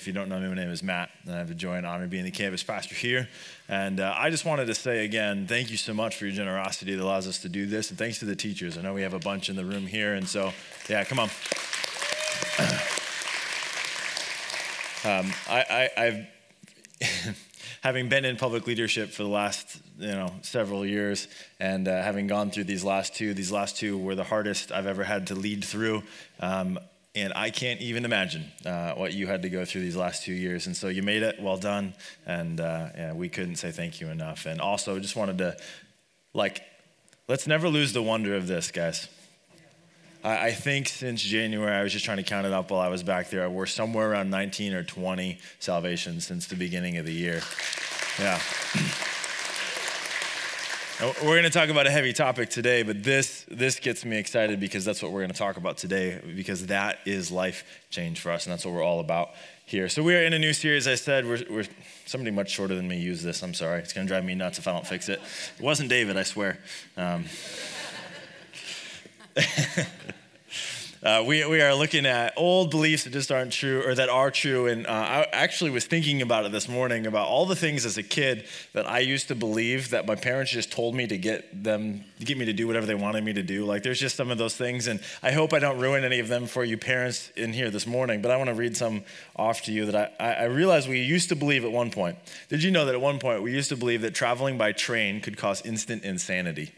If you don't know me, my name is Matt, and I have the joy and honor of being the campus pastor here. And uh, I just wanted to say again, thank you so much for your generosity that allows us to do this, and thanks to the teachers. I know we have a bunch in the room here, and so yeah, come on. um, I, I, I've having been in public leadership for the last you know several years and uh, having gone through these last two these last two were the hardest i've ever had to lead through um, and I can't even imagine uh, what you had to go through these last two years. And so you made it, well done. And uh, yeah, we couldn't say thank you enough. And also, just wanted to, like, let's never lose the wonder of this, guys. I, I think since January, I was just trying to count it up while I was back there. We're somewhere around 19 or 20 salvations since the beginning of the year. Yeah. We're going to talk about a heavy topic today, but this, this gets me excited because that's what we're going to talk about today, because that is life change for us, and that's what we're all about here. So, we are in a new series. I said, we're, we're somebody much shorter than me use this. I'm sorry. It's going to drive me nuts if I don't fix it. It wasn't David, I swear. Um, Uh, we, we are looking at old beliefs that just aren't true or that are true. And uh, I actually was thinking about it this morning about all the things as a kid that I used to believe that my parents just told me to get them, get me to do whatever they wanted me to do. Like there's just some of those things. And I hope I don't ruin any of them for you parents in here this morning. But I want to read some off to you that I, I realized we used to believe at one point. Did you know that at one point we used to believe that traveling by train could cause instant insanity?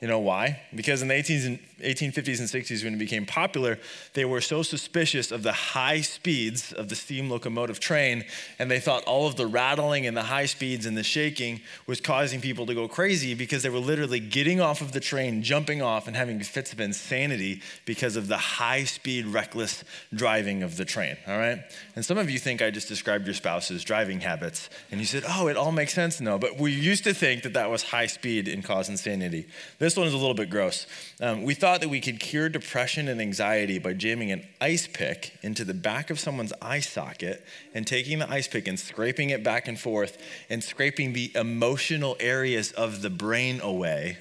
You know why? Because in the 18, 1850s and 60s, when it became popular, they were so suspicious of the high speeds of the steam locomotive train, and they thought all of the rattling and the high speeds and the shaking was causing people to go crazy because they were literally getting off of the train, jumping off, and having fits of insanity because of the high speed, reckless driving of the train. All right? And some of you think I just described your spouse's driving habits, and you said, oh, it all makes sense. No, but we used to think that that was high speed and cause insanity. This one is a little bit gross. Um, we thought that we could cure depression and anxiety by jamming an ice pick into the back of someone's eye socket and taking the ice pick and scraping it back and forth and scraping the emotional areas of the brain away.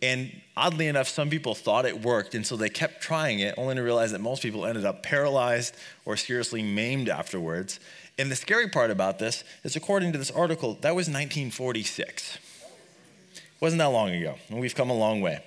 And oddly enough, some people thought it worked, and so they kept trying it, only to realize that most people ended up paralyzed or seriously maimed afterwards. And the scary part about this is, according to this article, that was 1946. Wasn't that long ago, and we've come a long way.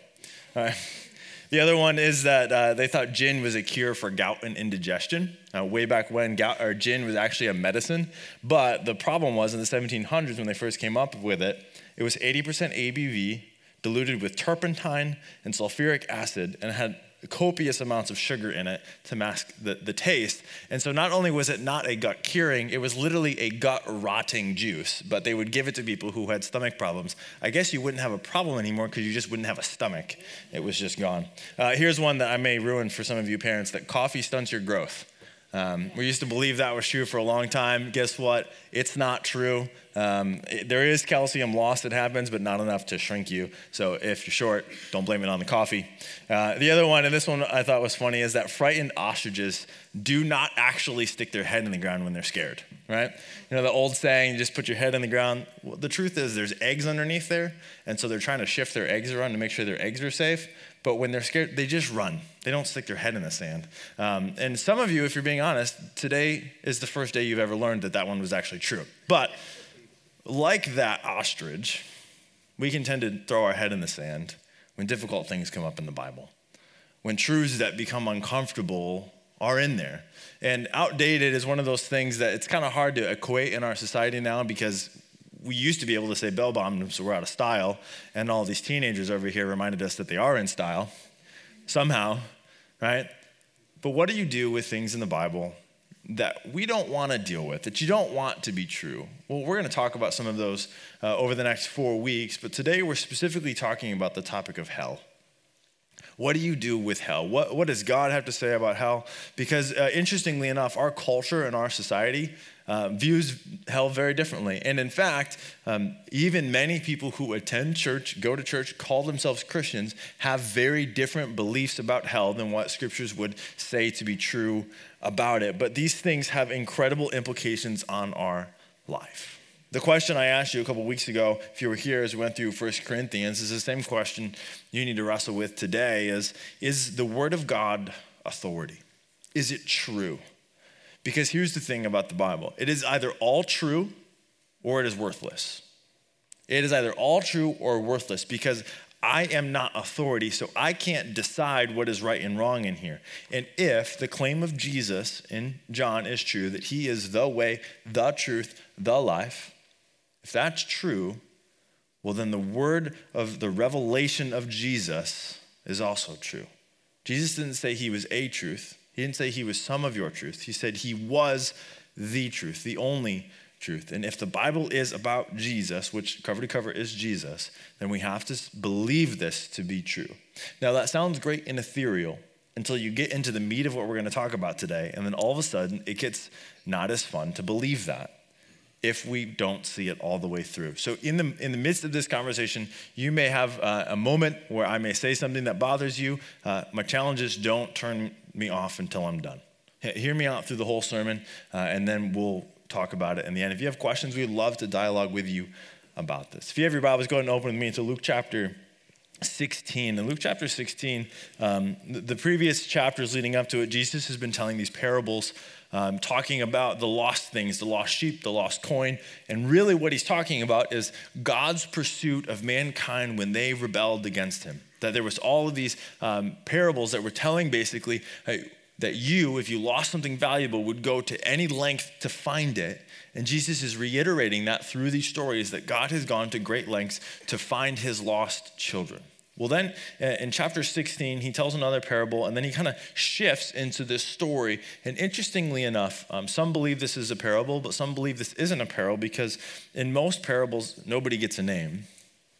The other one is that uh, they thought gin was a cure for gout and indigestion. Uh, way back when, gout, or gin was actually a medicine. But the problem was in the 1700s, when they first came up with it, it was 80% ABV, diluted with turpentine and sulfuric acid, and had copious amounts of sugar in it to mask the, the taste. And so not only was it not a gut curing, it was literally a gut rotting juice, but they would give it to people who had stomach problems. I guess you wouldn't have a problem anymore because you just wouldn't have a stomach. It was just gone. Uh, here's one that I may ruin for some of you parents that coffee stunts your growth. Um, we used to believe that was true for a long time. Guess what? It's not true. Um, it, there is calcium loss that happens, but not enough to shrink you. So if you're short, don't blame it on the coffee. Uh, the other one, and this one I thought was funny, is that frightened ostriches do not actually stick their head in the ground when they're scared, right? You know, the old saying, you just put your head in the ground. Well, the truth is, there's eggs underneath there, and so they're trying to shift their eggs around to make sure their eggs are safe. But when they're scared, they just run. They don't stick their head in the sand. Um, and some of you, if you're being honest, today is the first day you've ever learned that that one was actually true. But like that ostrich, we can tend to throw our head in the sand when difficult things come up in the Bible, when truths that become uncomfortable are in there. And outdated is one of those things that it's kind of hard to equate in our society now because we used to be able to say bell bottoms so we're out of style, and all these teenagers over here reminded us that they are in style somehow, right? But what do you do with things in the Bible that we don't want to deal with, that you don't want to be true? Well, we're going to talk about some of those uh, over the next four weeks, but today we're specifically talking about the topic of hell. What do you do with hell? What, what does God have to say about hell? Because uh, interestingly enough, our culture and our society uh, views hell very differently. And in fact, um, even many people who attend church, go to church, call themselves Christians, have very different beliefs about hell than what scriptures would say to be true about it. But these things have incredible implications on our life. The question I asked you a couple weeks ago, if you were here as we went through 1 Corinthians, is the same question you need to wrestle with today is, is the word of God authority? Is it true? Because here's the thing about the Bible it is either all true or it is worthless. It is either all true or worthless because I am not authority, so I can't decide what is right and wrong in here. And if the claim of Jesus in John is true, that he is the way, the truth, the life, if that's true, well, then the word of the revelation of Jesus is also true. Jesus didn't say he was a truth, he didn't say he was some of your truth. He said he was the truth, the only truth. And if the Bible is about Jesus, which cover to cover is Jesus, then we have to believe this to be true. Now, that sounds great and ethereal until you get into the meat of what we're going to talk about today. And then all of a sudden, it gets not as fun to believe that if we don't see it all the way through. So, in the, in the midst of this conversation, you may have uh, a moment where I may say something that bothers you. Uh, my challenge is don't turn me off until I'm done. Hear me out through the whole sermon, uh, and then we'll talk about it in the end. If you have questions, we'd love to dialogue with you about this. If you have your Bibles, go ahead and open with me to Luke chapter 16. In Luke chapter 16, um, the, the previous chapters leading up to it, Jesus has been telling these parables um, talking about the lost things, the lost sheep, the lost coin. And really, what he's talking about is God's pursuit of mankind when they rebelled against him. That there was all of these um, parables that were telling basically, hey, that you, if you lost something valuable, would go to any length to find it. And Jesus is reiterating that through these stories that God has gone to great lengths to find his lost children. Well, then uh, in chapter 16, he tells another parable, and then he kind of shifts into this story. And interestingly enough, um, some believe this is a parable, but some believe this isn't a parable because in most parables, nobody gets a name.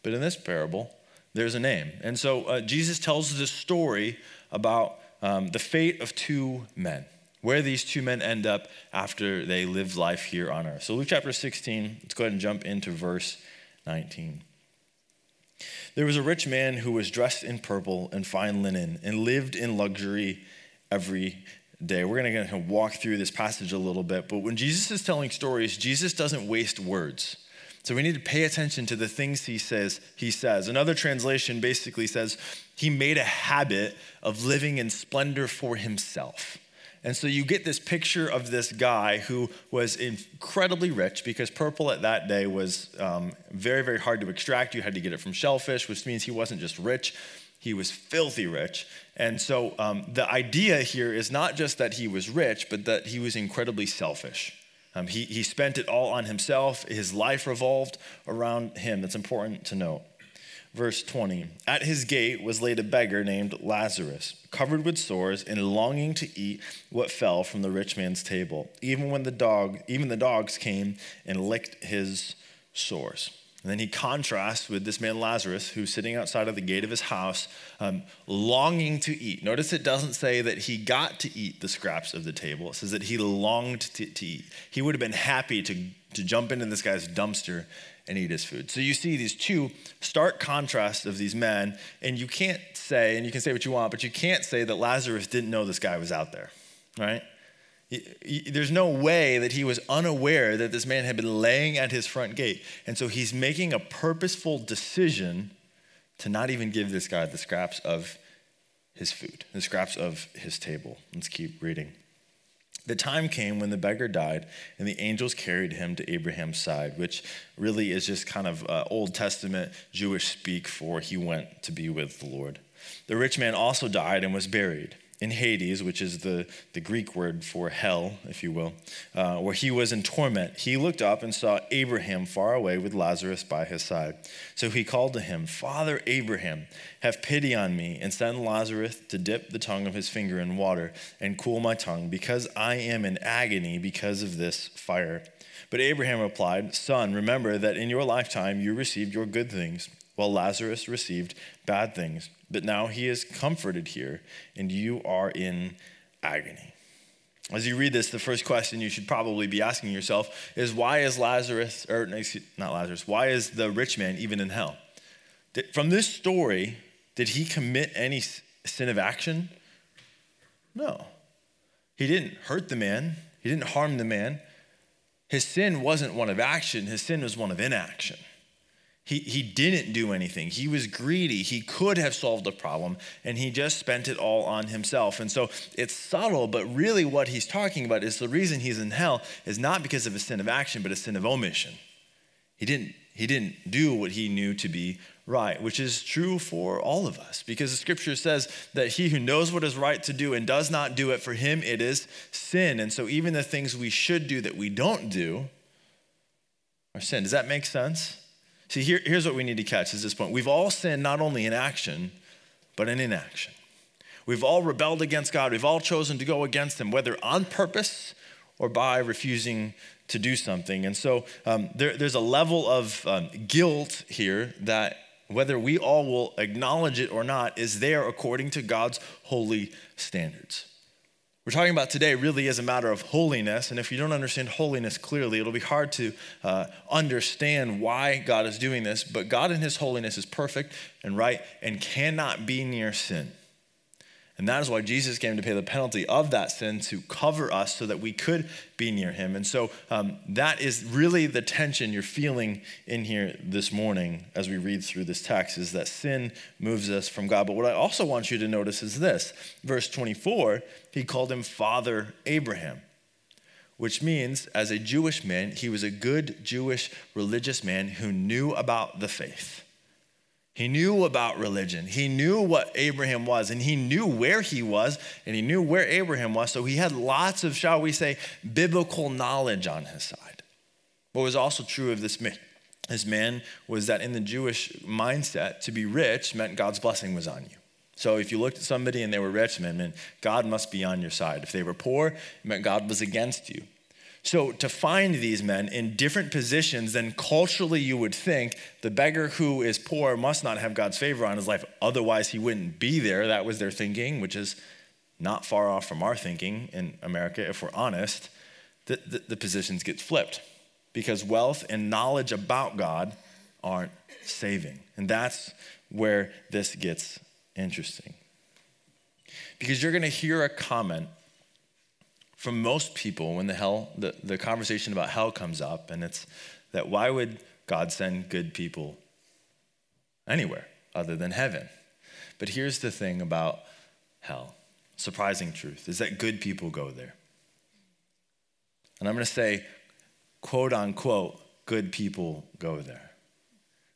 But in this parable, there's a name. And so uh, Jesus tells this story about um, the fate of two men, where these two men end up after they live life here on earth. So, Luke chapter 16, let's go ahead and jump into verse 19. There was a rich man who was dressed in purple and fine linen and lived in luxury every day. We're going to walk through this passage a little bit, but when Jesus is telling stories, Jesus doesn't waste words. So we need to pay attention to the things he says. He says. Another translation basically says he made a habit of living in splendor for himself. And so you get this picture of this guy who was incredibly rich because purple at that day was um, very, very hard to extract. You had to get it from shellfish, which means he wasn't just rich, he was filthy rich. And so um, the idea here is not just that he was rich, but that he was incredibly selfish. Um, he, he spent it all on himself. His life revolved around him. That's important to note. Verse 20 At his gate was laid a beggar named Lazarus, covered with sores and longing to eat what fell from the rich man's table. Even when the dog, even the dogs came and licked his sores. And then he contrasts with this man Lazarus, who's sitting outside of the gate of his house, um, longing to eat. Notice it doesn't say that he got to eat the scraps of the table, it says that he longed to, to eat. He would have been happy to, to jump into this guy's dumpster and eat his food. So you see these two stark contrasts of these men, and you can't say, and you can say what you want, but you can't say that Lazarus didn't know this guy was out there, right? There's no way that he was unaware that this man had been laying at his front gate. And so he's making a purposeful decision to not even give this guy the scraps of his food, the scraps of his table. Let's keep reading. The time came when the beggar died, and the angels carried him to Abraham's side, which really is just kind of uh, Old Testament Jewish speak for he went to be with the Lord. The rich man also died and was buried in Hades, which is the, the Greek word for hell, if you will, uh, where he was in torment, he looked up and saw Abraham far away with Lazarus by his side. So he called to him, Father Abraham, have pity on me and send Lazarus to dip the tongue of his finger in water and cool my tongue, because I am in agony because of this fire. But Abraham replied, Son, remember that in your lifetime you received your good things, while Lazarus received bad things. But now he is comforted here, and you are in agony. As you read this, the first question you should probably be asking yourself is why is Lazarus, or not Lazarus, why is the rich man even in hell? From this story, did he commit any sin of action? No. He didn't hurt the man, he didn't harm the man. His sin wasn't one of action, his sin was one of inaction. He, he didn't do anything. He was greedy. He could have solved the problem, and he just spent it all on himself. And so it's subtle, but really what he's talking about is the reason he's in hell is not because of a sin of action, but a sin of omission. He didn't, he didn't do what he knew to be right, which is true for all of us, because the scripture says that he who knows what is right to do and does not do it, for him it is sin. And so even the things we should do that we don't do are sin. Does that make sense? See, here, here's what we need to catch is this point. We've all sinned not only in action, but in inaction. We've all rebelled against God. We've all chosen to go against Him, whether on purpose or by refusing to do something. And so um, there, there's a level of um, guilt here that, whether we all will acknowledge it or not, is there according to God's holy standards. We're talking about today really as a matter of holiness, and if you don't understand holiness clearly, it'll be hard to uh, understand why God is doing this. But God in His holiness is perfect and right and cannot be near sin. And that is why Jesus came to pay the penalty of that sin to cover us so that we could be near him. And so um, that is really the tension you're feeling in here this morning as we read through this text is that sin moves us from God. But what I also want you to notice is this verse 24, he called him Father Abraham. Which means, as a Jewish man, he was a good Jewish religious man who knew about the faith. He knew about religion. He knew what Abraham was, and he knew where he was, and he knew where Abraham was. So he had lots of, shall we say, biblical knowledge on his side. What was also true of this man, this man was that in the Jewish mindset, to be rich meant God's blessing was on you. So if you looked at somebody and they were rich, it meant God must be on your side. If they were poor, it meant God was against you. So, to find these men in different positions than culturally you would think, the beggar who is poor must not have God's favor on his life, otherwise, he wouldn't be there. That was their thinking, which is not far off from our thinking in America, if we're honest. The, the, the positions get flipped because wealth and knowledge about God aren't saving. And that's where this gets interesting. Because you're going to hear a comment from most people when the hell the, the conversation about hell comes up and it's that why would god send good people anywhere other than heaven? But here's the thing about hell surprising truth is that good people go there. And i'm going to say quote unquote good people go there.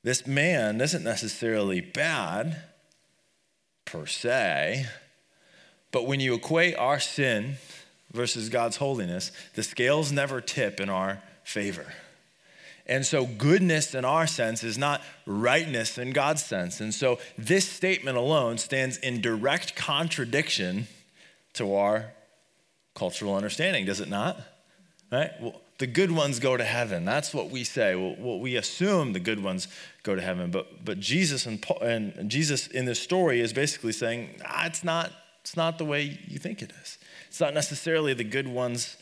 This man isn't necessarily bad per se but when you equate our sin versus God's holiness, the scales never tip in our favor. And so, goodness in our sense is not rightness in God's sense. And so, this statement alone stands in direct contradiction to our cultural understanding, does it not? Right? Well, the good ones go to heaven. That's what we say. Well, we assume the good ones go to heaven. But, but Jesus and, Paul, and Jesus in this story is basically saying, ah, it's, not, it's not the way you think it is. It's not necessarily the good ones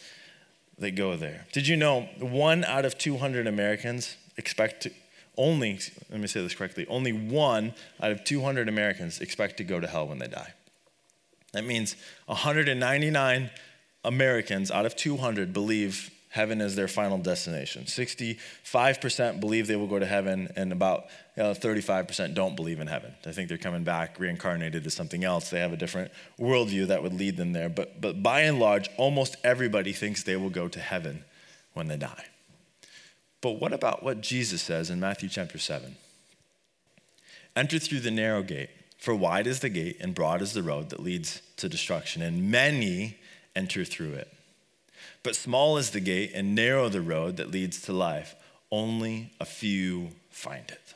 that go there. Did you know one out of 200 Americans expect to only, let me say this correctly, only one out of 200 Americans expect to go to hell when they die. That means 199 Americans out of 200 believe heaven is their final destination. 65% believe they will go to heaven, and about you know, 35% don't believe in heaven. They think they're coming back reincarnated to something else. They have a different worldview that would lead them there. But, but by and large, almost everybody thinks they will go to heaven when they die. But what about what Jesus says in Matthew chapter 7? Enter through the narrow gate, for wide is the gate and broad is the road that leads to destruction, and many enter through it. But small is the gate and narrow the road that leads to life. Only a few find it.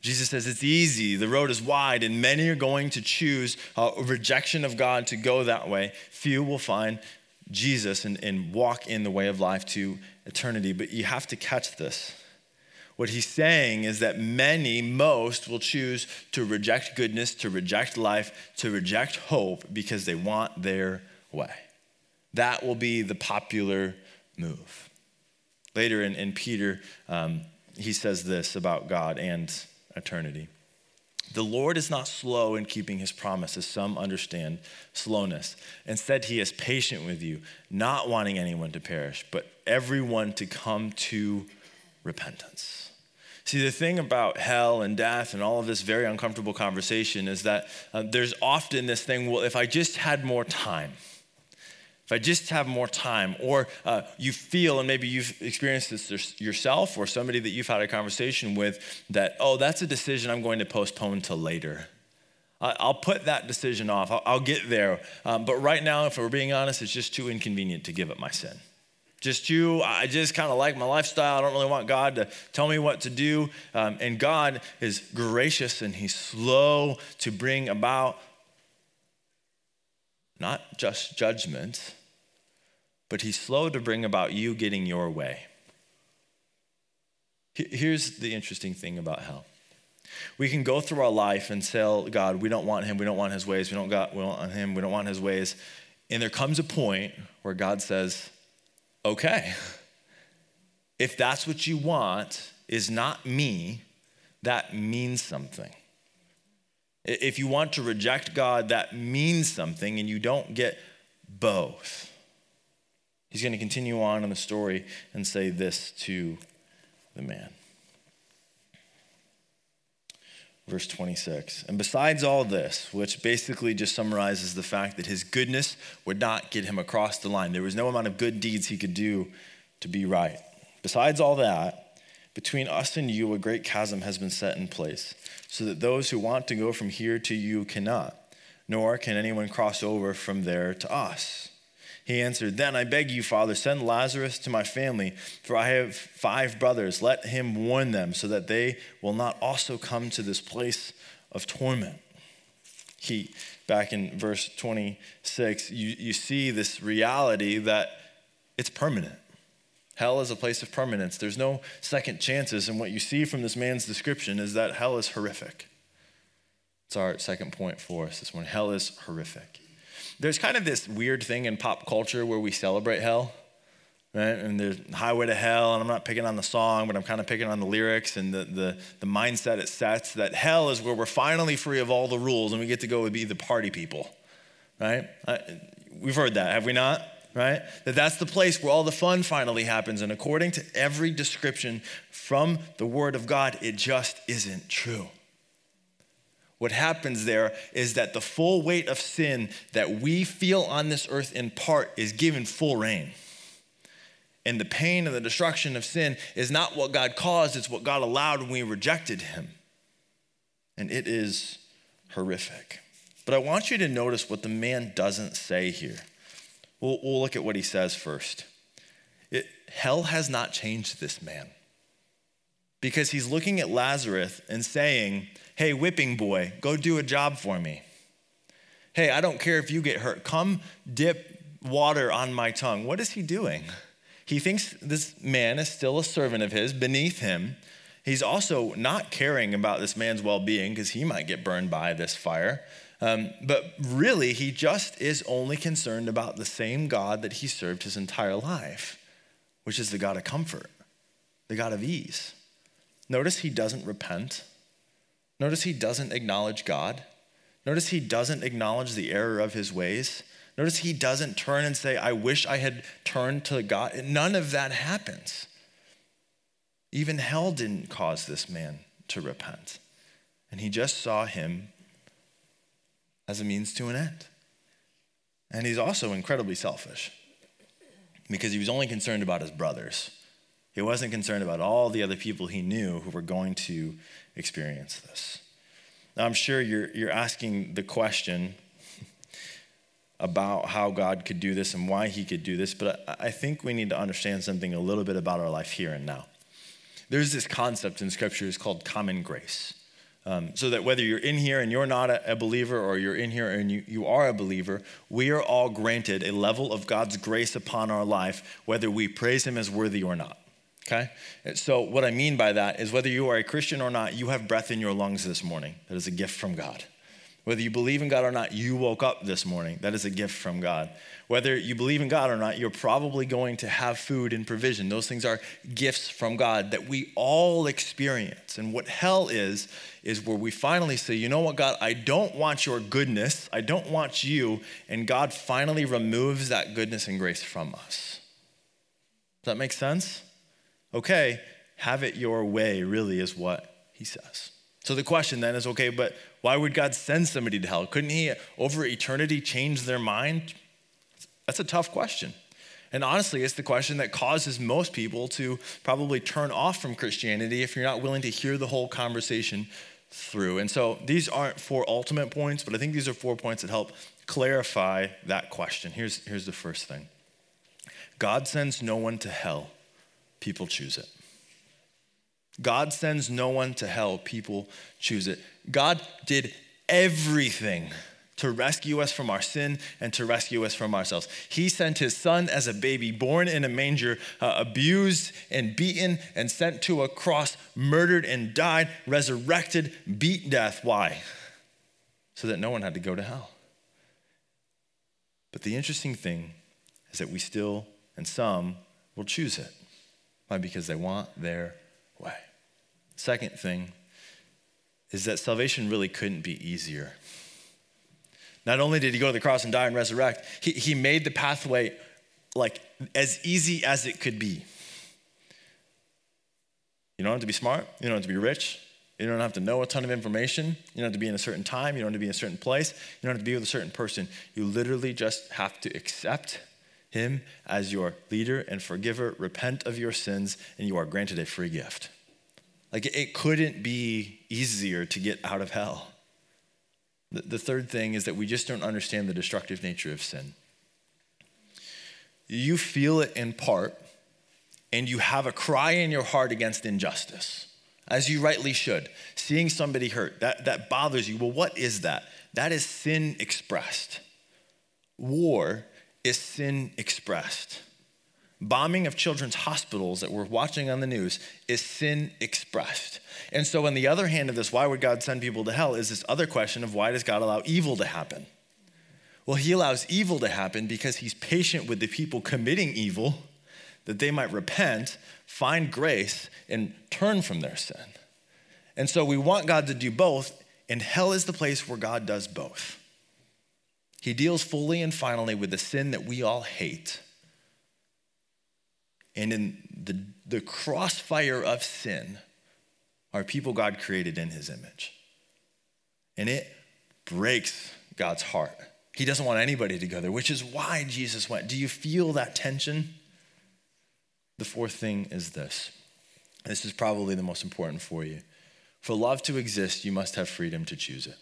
Jesus says it's easy, the road is wide, and many are going to choose a rejection of God to go that way. Few will find Jesus and, and walk in the way of life to eternity. But you have to catch this. What he's saying is that many, most, will choose to reject goodness, to reject life, to reject hope because they want their way. That will be the popular move. Later in, in Peter, um, he says this about God and eternity. The Lord is not slow in keeping his promise, as some understand slowness. Instead, he is patient with you, not wanting anyone to perish, but everyone to come to repentance. See, the thing about hell and death and all of this very uncomfortable conversation is that uh, there's often this thing well, if I just had more time, if I just have more time, or uh, you feel, and maybe you've experienced this yourself or somebody that you've had a conversation with, that, oh, that's a decision I'm going to postpone till later. I'll put that decision off. I'll get there. Um, but right now, if we're being honest, it's just too inconvenient to give up my sin. Just you, I just kind of like my lifestyle. I don't really want God to tell me what to do. Um, and God is gracious and He's slow to bring about not just judgment, but He's slow to bring about you getting your way. Here's the interesting thing about hell. We can go through our life and tell God, we don't want him, we don't want his ways, we don't, got, we don't want him, we don't want his ways. And there comes a point where God says, okay, if that's what you want, is not me, that means something. If you want to reject God, that means something, and you don't get both. He's going to continue on in the story and say this to the man. Verse 26. And besides all this, which basically just summarizes the fact that his goodness would not get him across the line, there was no amount of good deeds he could do to be right. Besides all that, between us and you, a great chasm has been set in place, so that those who want to go from here to you cannot, nor can anyone cross over from there to us. He answered, Then I beg you, Father, send Lazarus to my family, for I have five brothers. Let him warn them, so that they will not also come to this place of torment. He, back in verse 26, you, you see this reality that it's permanent. Hell is a place of permanence. There's no second chances. And what you see from this man's description is that hell is horrific. It's our second point for us this morning. Hell is horrific there's kind of this weird thing in pop culture where we celebrate hell, right? And there's Highway to Hell, and I'm not picking on the song, but I'm kind of picking on the lyrics and the, the, the mindset it sets that hell is where we're finally free of all the rules and we get to go and be the party people, right? We've heard that, have we not? Right? That that's the place where all the fun finally happens. And according to every description from the Word of God, it just isn't true. What happens there is that the full weight of sin that we feel on this earth in part is given full reign. And the pain and the destruction of sin is not what God caused, it's what God allowed when we rejected Him. And it is horrific. But I want you to notice what the man doesn't say here. We'll, we'll look at what he says first. It, hell has not changed this man because he's looking at Lazarus and saying, Hey, whipping boy, go do a job for me. Hey, I don't care if you get hurt. Come dip water on my tongue. What is he doing? He thinks this man is still a servant of his beneath him. He's also not caring about this man's well being because he might get burned by this fire. Um, but really, he just is only concerned about the same God that he served his entire life, which is the God of comfort, the God of ease. Notice he doesn't repent. Notice he doesn't acknowledge God. Notice he doesn't acknowledge the error of his ways. Notice he doesn't turn and say, I wish I had turned to God. None of that happens. Even hell didn't cause this man to repent. And he just saw him as a means to an end. And he's also incredibly selfish because he was only concerned about his brothers. He wasn't concerned about all the other people he knew who were going to experience this. Now, I'm sure you're, you're asking the question about how God could do this and why he could do this, but I, I think we need to understand something a little bit about our life here and now. There's this concept in scriptures called common grace. Um, so that whether you're in here and you're not a, a believer or you're in here and you, you are a believer, we are all granted a level of God's grace upon our life, whether we praise Him as worthy or not. Okay? So, what I mean by that is whether you are a Christian or not, you have breath in your lungs this morning. That is a gift from God. Whether you believe in God or not, you woke up this morning. That is a gift from God. Whether you believe in God or not, you're probably going to have food and provision. Those things are gifts from God that we all experience. And what hell is, is where we finally say, you know what, God, I don't want your goodness. I don't want you. And God finally removes that goodness and grace from us. Does that make sense? okay, have it your way, really, is what he says. So the question then is okay, but why would God send somebody to hell? Couldn't he, over eternity, change their mind? That's a tough question. And honestly, it's the question that causes most people to probably turn off from Christianity if you're not willing to hear the whole conversation through. And so these aren't four ultimate points, but I think these are four points that help clarify that question. Here's, here's the first thing God sends no one to hell, people choose it. God sends no one to hell, people choose it. God did everything to rescue us from our sin and to rescue us from ourselves. He sent his son as a baby, born in a manger, uh, abused and beaten and sent to a cross, murdered and died, resurrected, beat death. Why? So that no one had to go to hell. But the interesting thing is that we still, and some, will choose it. Why? Because they want their. Second thing is that salvation really couldn't be easier. Not only did he go to the cross and die and resurrect, he, he made the pathway like as easy as it could be. You don't have to be smart, you don't have to be rich, you don't have to know a ton of information, you don't have to be in a certain time, you don't have to be in a certain place, you don't have to be with a certain person. You literally just have to accept him as your leader and forgiver, repent of your sins, and you are granted a free gift. Like it couldn't be easier to get out of hell. The, third thing is that we just don't understand the destructive nature of sin. You feel it in part, and you have a cry in your heart against injustice, as you rightly should. Seeing somebody hurt, that, that bothers you. Well, what is that? That is sin expressed. War is sin expressed. Bombing of children's hospitals that we're watching on the news is sin expressed. And so, on the other hand of this, why would God send people to hell? Is this other question of why does God allow evil to happen? Well, He allows evil to happen because He's patient with the people committing evil that they might repent, find grace, and turn from their sin. And so, we want God to do both, and hell is the place where God does both. He deals fully and finally with the sin that we all hate and in the, the crossfire of sin are people God created in his image. And it breaks God's heart. He doesn't want anybody to go there, which is why Jesus went. Do you feel that tension? The fourth thing is this. This is probably the most important for you. For love to exist, you must have freedom to choose it.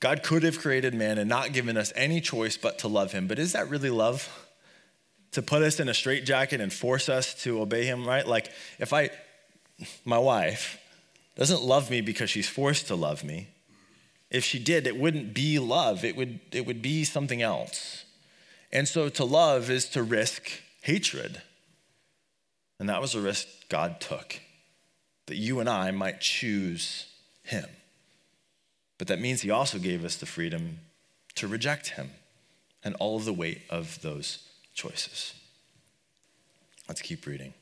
God could have created man and not given us any choice but to love him, but is that really love? To put us in a straitjacket and force us to obey him, right? Like if I, my wife, doesn't love me because she's forced to love me. If she did, it wouldn't be love. It would, it would be something else. And so to love is to risk hatred. And that was a risk God took, that you and I might choose him. But that means he also gave us the freedom to reject him and all of the weight of those choices. Let's keep reading.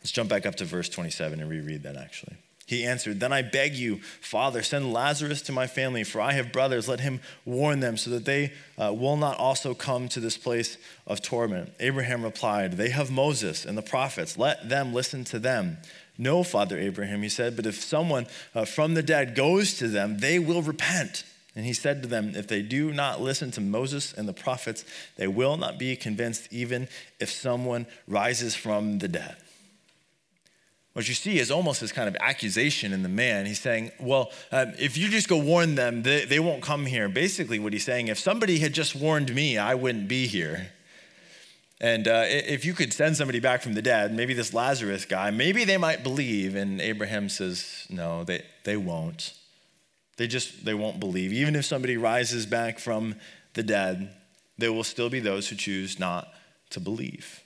Let's jump back up to verse 27 and reread that actually. He answered, Then I beg you, Father, send Lazarus to my family, for I have brothers. Let him warn them so that they uh, will not also come to this place of torment. Abraham replied, They have Moses and the prophets. Let them listen to them. No, Father Abraham, he said, but if someone uh, from the dead goes to them, they will repent. And he said to them, If they do not listen to Moses and the prophets, they will not be convinced, even if someone rises from the dead. What you see is almost this kind of accusation in the man. He's saying, Well, um, if you just go warn them, they, they won't come here. Basically, what he's saying, if somebody had just warned me, I wouldn't be here. And uh, if you could send somebody back from the dead, maybe this Lazarus guy, maybe they might believe. And Abraham says, No, they, they won't. They just they won't believe. Even if somebody rises back from the dead, there will still be those who choose not to believe.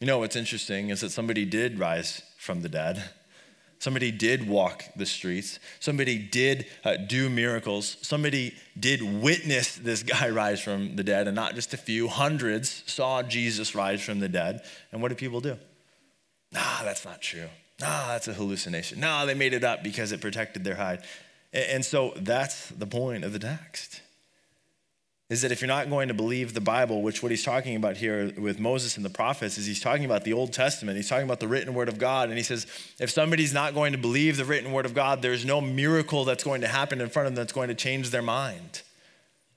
You know what's interesting is that somebody did rise from the dead. Somebody did walk the streets. Somebody did uh, do miracles. Somebody did witness this guy rise from the dead, and not just a few. Hundreds saw Jesus rise from the dead. And what did people do? Nah, that's not true. Nah, that's a hallucination. Nah, they made it up because it protected their hide. And so that's the point of the text. is that if you're not going to believe the Bible, which what he's talking about here with Moses and the prophets is he's talking about the Old Testament, he's talking about the written word of God. And he says, if somebody's not going to believe the written word of God, there's no miracle that's going to happen in front of them that's going to change their mind.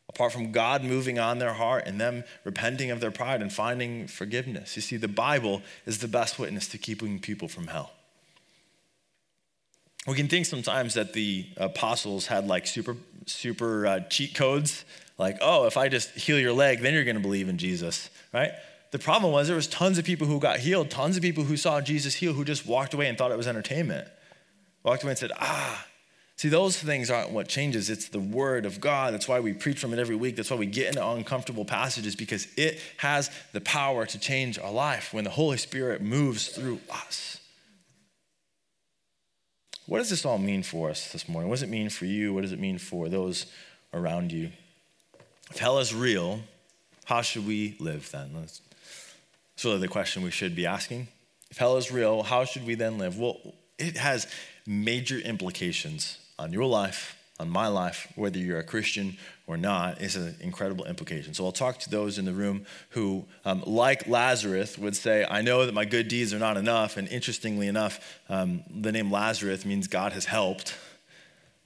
Apart from God moving on their heart and them repenting of their pride and finding forgiveness. You see, the Bible is the best witness to keeping people from hell. We can think sometimes that the apostles had like super, super uh, cheat codes like, oh, if I just heal your leg, then you're going to believe in Jesus, right? The problem was there was tons of people who got healed, tons of people who saw Jesus heal who just walked away and thought it was entertainment. Walked away and said, ah, See, those things aren't what changes. It's the word of God. That's why we preach from it every week. That's why we get into uncomfortable passages because it has the power to change our life when the Holy Spirit moves through us. What does this all mean for us this morning? What does it mean for you? What does it mean for those around you? If hell is real, how should we live then? That's, really the question we should be asking. If hell is real, how should we then live? Well, it has major implications on your life, on my life, whether you're a Christian or not, is an incredible implication. So I'll talk to those in the room who, um, like Lazarus, would say, I know that my good deeds are not enough. And interestingly enough, um, the name Lazarus means God has helped,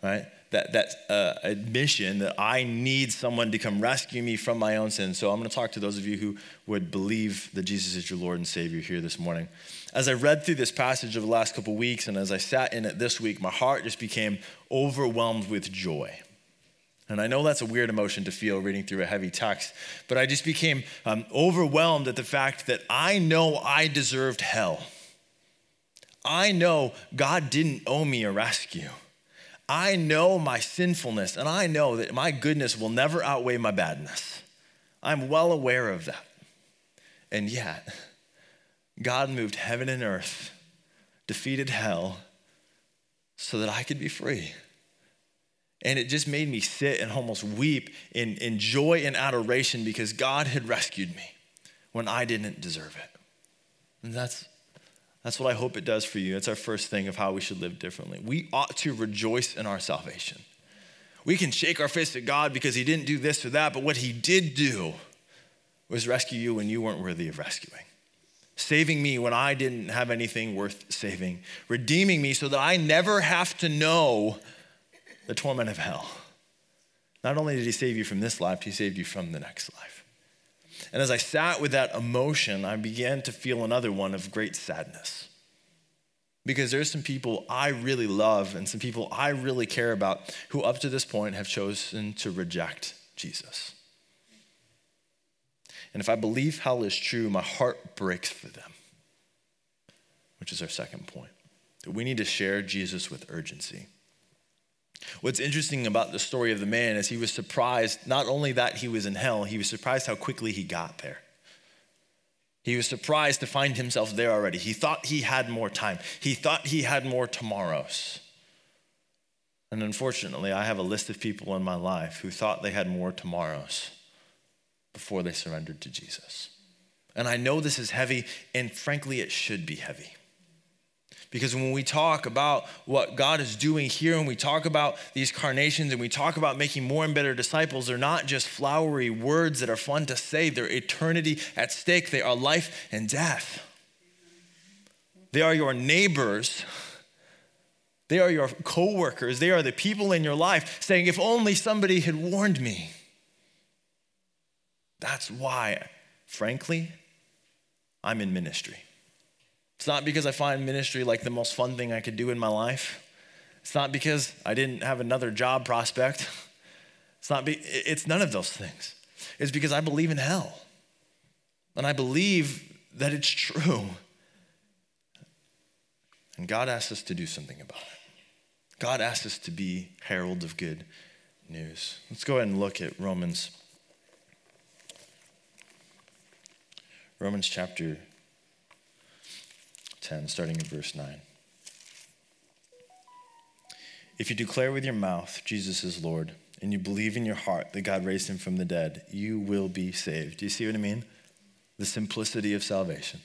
right? that, that uh, admission that I need someone to come rescue me from my own sin. So I'm going to talk to those of you who would believe that Jesus is your Lord and Savior here this morning. As I read through this passage over the last couple weeks and as I sat in it this week, my heart just became overwhelmed with joy. And I know that's a weird emotion to feel reading through a heavy text, but I just became um, overwhelmed at the fact that I know I deserved hell. I know God didn't owe me a rescue. I know my sinfulness and I know that my goodness will never outweigh my badness. I'm well aware of that. And yet, God moved heaven and earth, defeated hell, so that I could be free. And it just made me sit and almost weep in, in joy and adoration because God had rescued me when I didn't deserve it. And that's that's what I hope it does for you. It's our first thing of how we should live differently. We ought to rejoice in our salvation. We can shake our fist at God because He didn't do this or that, but what He did do was rescue you when you weren't worthy of rescuing, saving me when I didn't have anything worth saving, redeeming me so that I never have to know the torment of hell. Not only did He save you from this life, He saved you from the next life. And as I sat with that emotion, I began to feel another one of great sadness. Because there's some people I really love and some people I really care about who, up to this point, have chosen to reject Jesus. And if I believe hell is true, my heart breaks for them, which is our second point. That we need to share Jesus with urgency. What's interesting about the story of the man is he was surprised not only that he was in hell, he was surprised how quickly he got there. He was surprised to find himself there already. He thought he had more time, he thought he had more tomorrows. And unfortunately, I have a list of people in my life who thought they had more tomorrows before they surrendered to Jesus. And I know this is heavy, and frankly, it should be heavy. Because when we talk about what God is doing here and we talk about these carnations and we talk about making more and better disciples, they're not just flowery words that are fun to say, they're eternity at stake. They are life and death. They are your neighbors. They are your coworkers. They are the people in your life saying, if only somebody had warned me. That's why, frankly, I'm in ministry. It's not because I find ministry like the most fun thing I could do in my life. It's not because I didn't have another job prospect. It's not be, it's none of those things. It's because I believe in hell. And I believe that it's true. And God asks us to do something about it. God asks us to be heralds of good news. Let's go ahead and look at Romans Romans chapter 10, starting in verse 9. If you declare with your mouth Jesus is Lord, and you believe in your heart that God raised him from the dead, you will be saved. Do you see what I mean? The simplicity of salvation.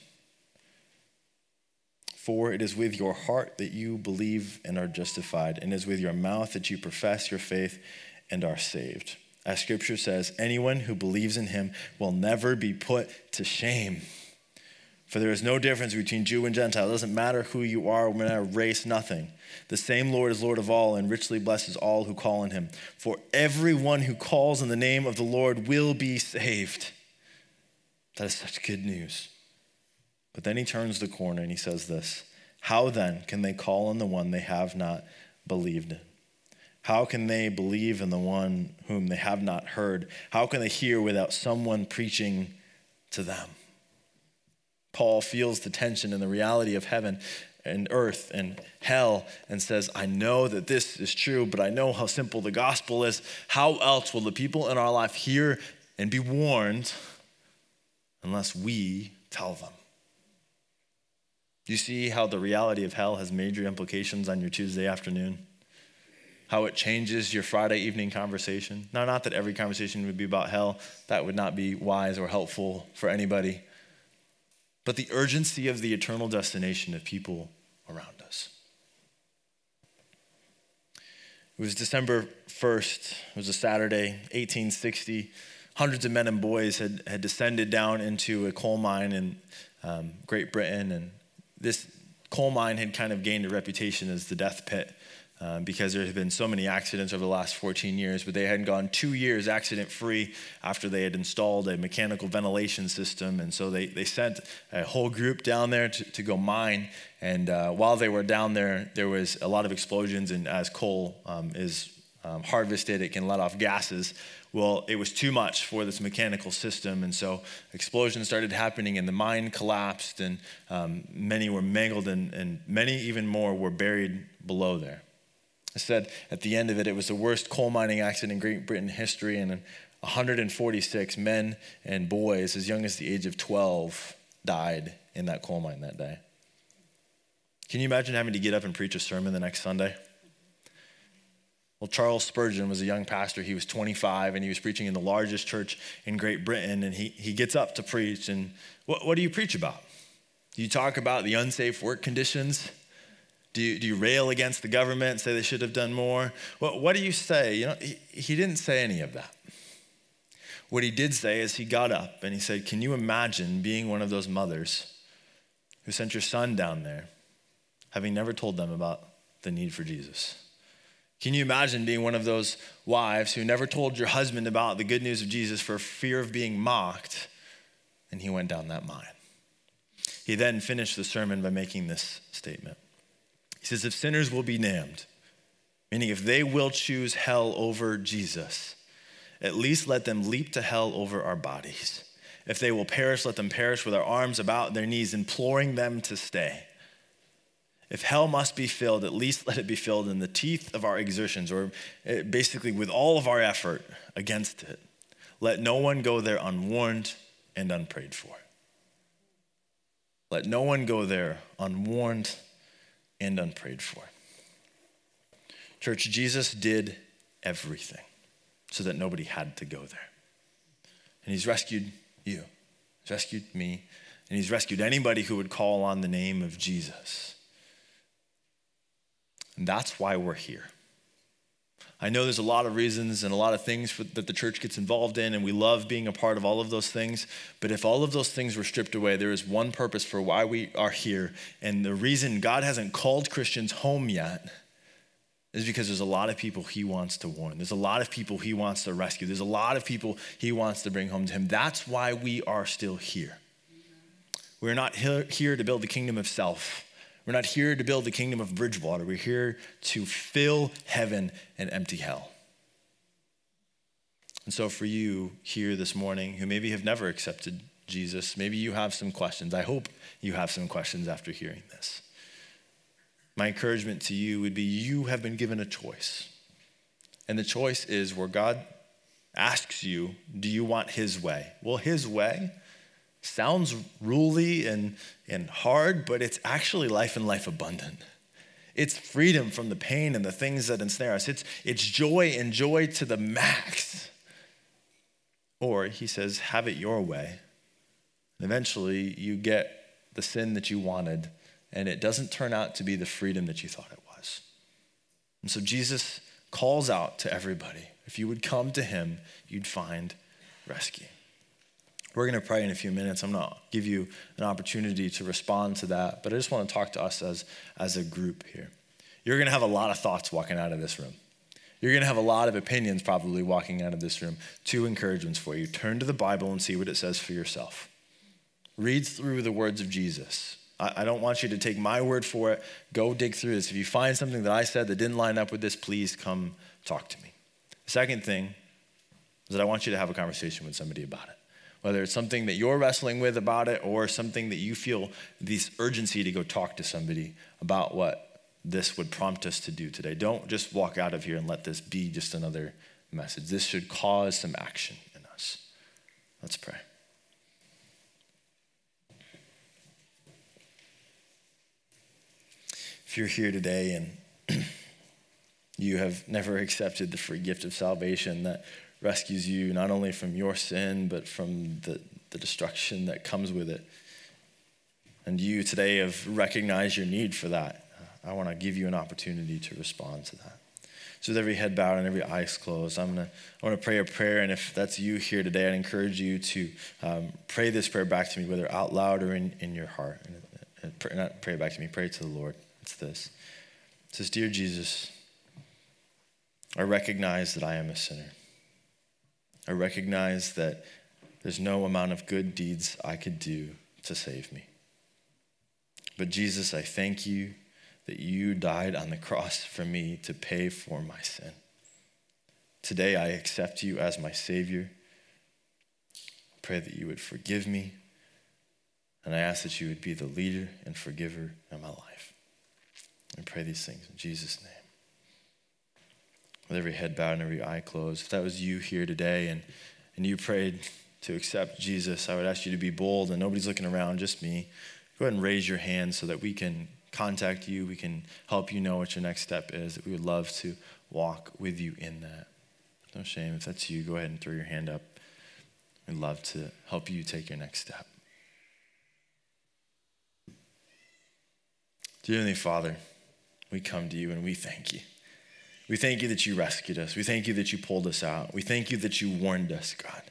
For it is with your heart that you believe and are justified, and it is with your mouth that you profess your faith and are saved. As scripture says, anyone who believes in him will never be put to shame. For there is no difference between Jew and Gentile. It doesn't matter who you are, matter race, nothing. The same Lord is Lord of all and richly blesses all who call on him. For everyone who calls on the name of the Lord will be saved. That is such good news. But then he turns the corner and he says this How then can they call on the one they have not believed in? How can they believe in the one whom they have not heard? How can they hear without someone preaching to them? Paul feels the tension and the reality of heaven and earth and hell and says, I know that this is true, but I know how simple the gospel is. How else will the people in our life hear and be warned unless we tell them? You see how the reality of hell has major implications on your Tuesday afternoon? How it changes your Friday evening conversation? Now, not that every conversation would be about hell, that would not be wise or helpful for anybody but the urgency of the eternal destination of people around us. It was December 1st, it was a Saturday, 1860. Hundreds of men and boys had, had descended down into a coal mine in um, Great Britain, and this coal mine had kind of gained a reputation as the death pit um, because there had been so many accidents over the last 14 years, but they hadn't gone two years accident free after they had installed a mechanical ventilation system. And so they, they sent a whole group down there to, to go mine. And uh, while they were down there, there was a lot of explosions. And as coal um, is um, harvested, it can let off gases. Well, it was too much for this mechanical system, and so explosions started happening, and the mine collapsed, and um, many were mangled, and, and many even more were buried below there. I said at the end of it, it was the worst coal mining accident in Great Britain history, and 146 men and boys as young as the age of 12 died in that coal mine that day. Can you imagine having to get up and preach a sermon the next Sunday? Well, Charles Spurgeon was a young pastor. He was 25 and he was preaching in the largest church in Great Britain. And he, he gets up to preach. And what, what do you preach about? Do you talk about the unsafe work conditions? Do you, do you rail against the government, and say they should have done more? Well, what do you say? You know, he, he didn't say any of that. What he did say is he got up and he said, Can you imagine being one of those mothers who sent your son down there, having never told them about the need for Jesus? Can you imagine being one of those wives who never told your husband about the good news of Jesus for fear of being mocked, and he went down that mine? He then finished the sermon by making this statement he says, if sinners will be damned, meaning if they will choose hell over Jesus, at least let them leap to hell over our bodies. If they will perish, let them perish with our arms about their knees, imploring them to stay. If hell must be filled, at least let it be filled in the teeth of our exertions, or eh, basically with all of our effort against it. Let no one go there unwarned and unprayed for. Let no one go there unwarned and unprayed for. Church, Jesus did everything so that nobody had to go there. And he's rescued you, he's rescued me, and he's rescued anybody who would call on the name of Jesus. And that's why we're here. I know there's a lot of reasons and a lot of things for, that the church gets involved in, and we love being a part of all of those things. But if all of those things were stripped away, there is one purpose for why we are here. And the reason God hasn't called Christians home yet is because there's a lot of people He wants to warn. There's a lot of people He wants to rescue. There's a lot of people He wants to bring home to Him. That's why we are still here. We're not here to build the kingdom of self. We're not here to build the kingdom of Bridgewater. We're here to fill heaven and empty hell. And so, for you here this morning who maybe have never accepted Jesus, maybe you have some questions. I hope you have some questions after hearing this. My encouragement to you would be you have been given a choice. And the choice is where God asks you, Do you want His way? Well, His way sounds ruly and, and hard, but it's actually life and life abundant. It's freedom from the pain and the things that ensnare us. It's, it's joy and joy to the max. Or he says, have it your way. And eventually, you get the sin that you wanted, and it doesn't turn out to be the freedom that you thought it was. And so, Jesus calls out to everybody. If you would come to him, you'd find rescue. We're going to pray in a few minutes. I'm going to give you an opportunity to respond to that, but I just want to talk to us as, as a group here. You're going to have a lot of thoughts walking out of this room. You're going to have a lot of opinions probably walking out of this room. Two encouragements for you turn to the Bible and see what it says for yourself. Read through the words of Jesus. I, I don't want you to take my word for it. Go dig through this. If you find something that I said that didn't line up with this, please come talk to me. The second thing is that I want you to have a conversation with somebody about it. Whether it's something that you're wrestling with about it or something that you feel this urgency to go talk to somebody about what this would prompt us to do today. Don't just walk out of here and let this be just another message. This should cause some action in us. Let's pray. If you're here today and you have never accepted the free gift of salvation that rescues you not only from your sin, but from the, the destruction that comes with it, and you today have recognized your need for that, I want to give you an opportunity to respond to that. So with every head bowed and every eyes closed, I'm gonna I want to pray a prayer, and if that's you here today, I'd encourage you to um, pray this prayer back to me, whether out loud or in, in your heart. And, and pray, not pray back to me, pray to the Lord. It's this. It says, "Dear Jesus, I recognize that I am a sinner. I recognize that there's no amount of good deeds I could do to save me. But Jesus, I thank you." that you died on the cross for me to pay for my sin. Today, I accept you as my Savior. I pray that you would forgive me, and I ask that you would be the leader and forgiver in my life. I pray these things in Jesus' name. With every head bowed and every eye closed, if that was you here today and, and you prayed to accept Jesus, I would ask you to be bold and nobody's looking around, just me. Go ahead and raise your hand so that we can contact you. We can help you know what your next step is. We would love to walk with you in that. No shame. If that's you, go ahead and throw your hand up. We'd love to help you take your next step. Dear Heavenly Father, we come to you and we thank you. We thank you that you rescued us. We thank you that you pulled us out. We thank you that you warned us, God.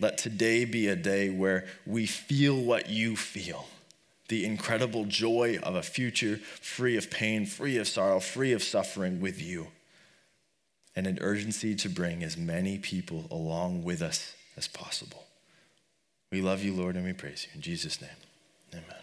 Let today be a day where we feel what you feel the incredible joy of a future free of pain, free of sorrow, free of suffering with you, and an urgency to bring as many people along with us as possible. We love you, Lord, and we praise you. In Jesus' name, amen.